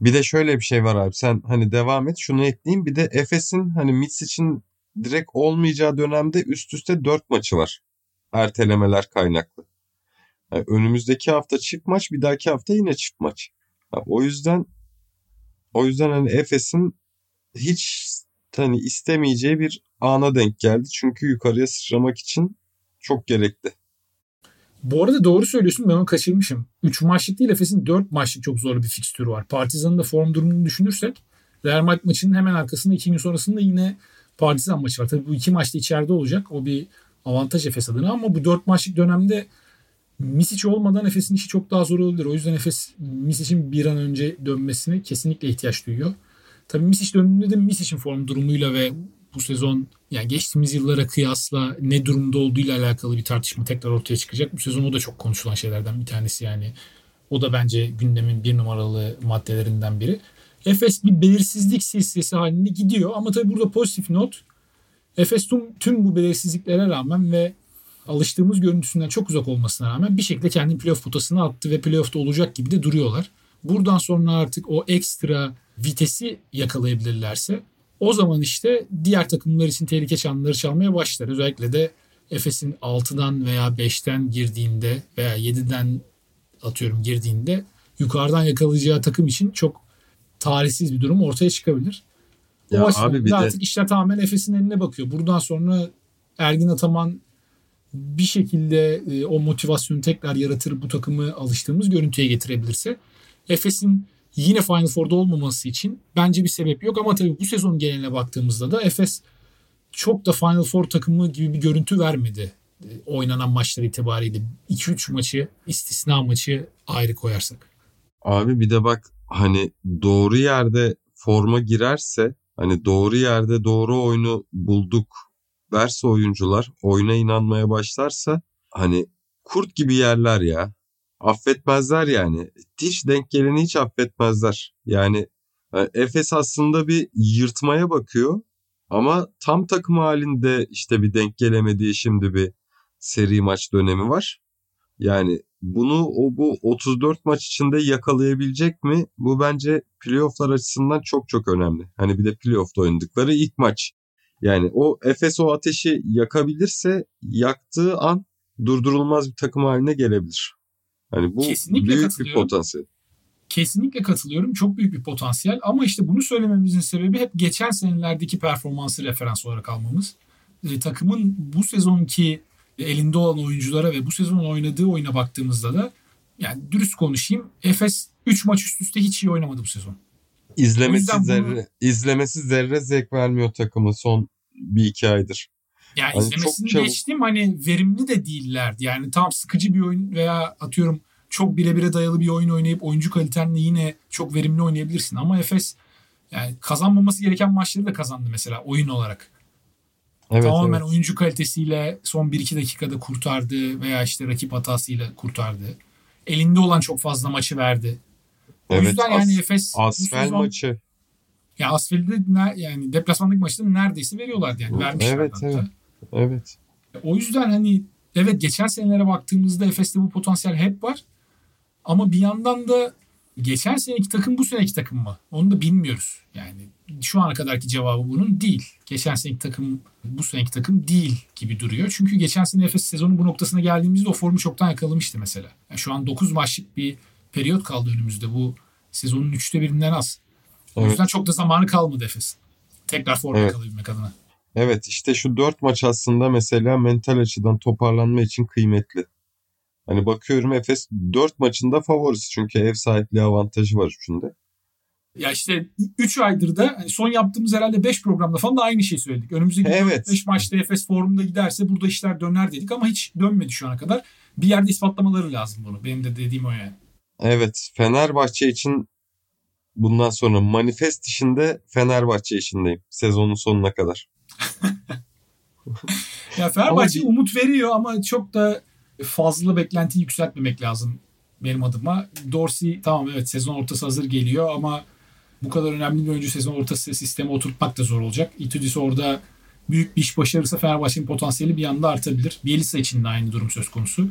Bir de şöyle bir şey var abi. Sen hani devam et. Şunu ekleyeyim. Bir de Efes'in hani Mitch için direkt olmayacağı dönemde üst üste 4 maçı var. Ertelemeler kaynaklı. Yani önümüzdeki hafta çift maç, bir dahaki hafta yine çift maç. Ya o yüzden o yüzden hani Efes'in hiç hani istemeyeceği bir ana denk geldi. Çünkü yukarıya sıçramak için çok gerekli. Bu arada doğru söylüyorsun ben onu kaçırmışım. 3 maçlık değil Efes'in 4 maçlık çok zorlu bir fikstürü var. Partizan'ın da form durumunu düşünürsek Real Madrid maçının hemen arkasında 2 gün sonrasında yine Partizan maçı var. Tabii bu iki maçta içeride olacak. O bir avantaj Efes adına ama bu 4 maçlık dönemde Misic olmadan Efes'in işi çok daha zor olabilir. O yüzden Efes Misic'in bir an önce dönmesine kesinlikle ihtiyaç duyuyor. Tabii Misic döndüğünde de Misic'in form durumuyla ve bu sezon yani geçtiğimiz yıllara kıyasla ne durumda olduğuyla alakalı bir tartışma tekrar ortaya çıkacak. Bu sezon o da çok konuşulan şeylerden bir tanesi yani. O da bence gündemin bir numaralı maddelerinden biri. Efes bir belirsizlik silsilesi halinde gidiyor ama tabii burada pozitif not. Efes tüm, tüm bu belirsizliklere rağmen ve alıştığımız görüntüsünden çok uzak olmasına rağmen bir şekilde kendi playoff potasına attı ve playoff'ta olacak gibi de duruyorlar. Buradan sonra artık o ekstra vitesi yakalayabilirlerse o zaman işte diğer takımlar için tehlike çanları çalmaya başlar. Özellikle de Efes'in 6'dan veya 5'ten girdiğinde veya 7'den atıyorum girdiğinde yukarıdan yakalayacağı takım için çok talihsiz bir durum ortaya çıkabilir. O Ya abi bir de- artık işler tamamen Efes'in eline bakıyor. Buradan sonra Ergin Ataman bir şekilde e, o motivasyonu tekrar yaratır bu takımı alıştığımız görüntüye getirebilirse Efes'in yine Final Four'da olmaması için bence bir sebep yok ama tabii bu sezon geneline baktığımızda da Efes çok da Final Four takımı gibi bir görüntü vermedi. E, Oynanan maçlar itibariyle 2-3 maçı istisna maçı ayrı koyarsak. Abi bir de bak hani doğru yerde forma girerse hani doğru yerde doğru oyunu bulduk derse oyuncular oyuna inanmaya başlarsa hani kurt gibi yerler ya. Affetmezler yani. Hiç denk geleni hiç affetmezler. Yani e, Efes aslında bir yırtmaya bakıyor ama tam takım halinde işte bir denk gelemediği şimdi bir seri maç dönemi var. Yani bunu o bu 34 maç içinde yakalayabilecek mi? Bu bence playofflar açısından çok çok önemli. Hani bir de playoff'ta oynadıkları ilk maç. Yani o Efes o ateşi yakabilirse yaktığı an durdurulmaz bir takım haline gelebilir. Hani bu Kesinlikle büyük bir potansiyel. Kesinlikle katılıyorum. Çok büyük bir potansiyel ama işte bunu söylememizin sebebi hep geçen senelerdeki performansı referans olarak almamız. E, takımın bu sezonki elinde olan oyunculara ve bu sezon oynadığı oyuna baktığımızda da yani dürüst konuşayım. Efes 3 maç üst üste hiç iyi oynamadı bu sezon. İzlemesi bunu- zerre, izlemesi zerre zevk vermiyor takımı son bir iki aydır. Yani Hani izlemesini çok çabuk- geçtim hani verimli de değillerdi. Yani tam sıkıcı bir oyun veya atıyorum çok birebire dayalı bir oyun oynayıp oyuncu kalitenle yine çok verimli oynayabilirsin. Ama Efes yani kazanmaması gereken maçları da kazandı mesela oyun olarak. Evet, Tamamen evet. oyuncu kalitesiyle son 1-2 dakikada kurtardı veya işte rakip hatasıyla kurtardı. Elinde olan çok fazla maçı verdi. O Evet, yüzden As- yani Efes bu Asfel sezon- maçı. ya Asfel'de yani deplasmandaki maçta neredeyse veriyorlardı yani. Vermişlerdi Evet, hatta. evet. Evet. O yüzden hani evet geçen senelere baktığımızda Efes'te bu potansiyel hep var. Ama bir yandan da geçen seneki takım bu seneki takım mı? Onu da bilmiyoruz. Yani şu ana kadarki cevabı bunun değil. Geçen seneki takım bu seneki takım değil gibi duruyor. Çünkü geçen sene Efes sezonun bu noktasına geldiğimizde o formu çoktan yakalamıştı mesela. Yani şu an 9 maçlık bir periyot kaldı önümüzde. Bu sezonun üçte birinden az. O Evet. yüzden çok da zamanı kalmadı Efes'in. Tekrar formu Evet. yakalayabilmek adına. Evet işte şu dört maç aslında mesela mental açıdan toparlanma için kıymetli. Hani bakıyorum Efes 4 maçında favorisi çünkü ev sahipliği avantajı var üçünde. Ya işte 3 aydır da hani son yaptığımız herhalde 5 programda falan da aynı şeyi söyledik. Önümüzdeki 5 Evet. maçta Efes formunda giderse burada işler döner dedik ama hiç dönmedi şu ana kadar. Bir yerde ispatlamaları lazım bunu. Benim de dediğim o yani. Evet Fenerbahçe için bundan sonra manifest işinde Fenerbahçe işindeyim sezonun sonuna kadar. Ya Fenerbahçe Ama- umut veriyor ama çok da fazla beklentiyi yükseltmemek lazım benim adıma. Dorsey tamam evet sezon ortası hazır geliyor ama bu kadar önemli bir oyuncu sezon ortası sisteme oturtmak da zor olacak. Itudis orada büyük bir iş başarırsa Fenerbahçe'nin potansiyeli bir anda artabilir. Bielsa için de aynı durum söz konusu.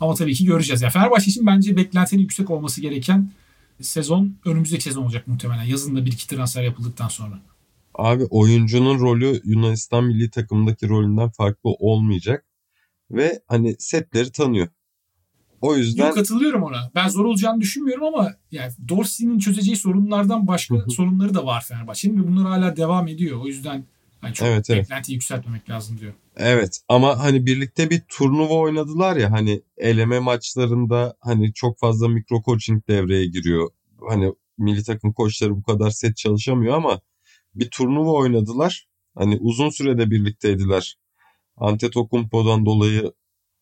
Ama tabii ki göreceğiz. Ya Fenerbahçe için bence beklentinin yüksek olması gereken sezon önümüzdeki sezon olacak muhtemelen. Yazın da bir iki transfer yapıldıktan sonra. Abi oyuncunun rolü Yunanistan milli takımındaki rolünden farklı olmayacak ve hani setleri tanıyor. O yüzden Yok katılıyorum ona. Ben zor olacağını düşünmüyorum ama yani Dorsey'nin çözeceği sorunlardan başka sorunları da var Fenerbahçe'nin ve bunlar hala devam ediyor. O yüzden hani çok Evet, evet. beklentiyi yükseltmemek lazım diyor. Evet ama hani birlikte bir turnuva oynadılar ya hani eleme maçlarında hani çok fazla mikro coaching devreye giriyor. Hani milli takım koçları bu kadar set çalışamıyor ama bir turnuva oynadılar. Hani uzun sürede birlikteydiler. Antetokounmpo'dan dolayı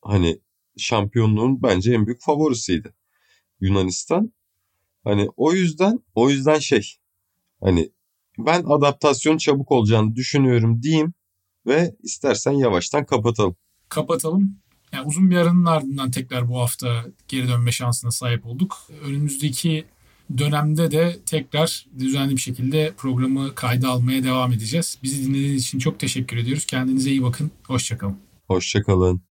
hani şampiyonluğun bence en büyük favorisiydi Yunanistan. Hani o yüzden o yüzden şey hani ben adaptasyon çabuk olacağını düşünüyorum diyeyim ve istersen yavaştan kapatalım. Kapatalım. Yani uzun bir aranın ardından tekrar bu hafta geri dönme şansına sahip olduk. Önümüzdeki dönemde de tekrar düzenli bir şekilde programı kayda almaya devam edeceğiz. Bizi dinlediğiniz için çok teşekkür ediyoruz. Kendinize iyi bakın. Hoşçakalın. Hoşçakalın.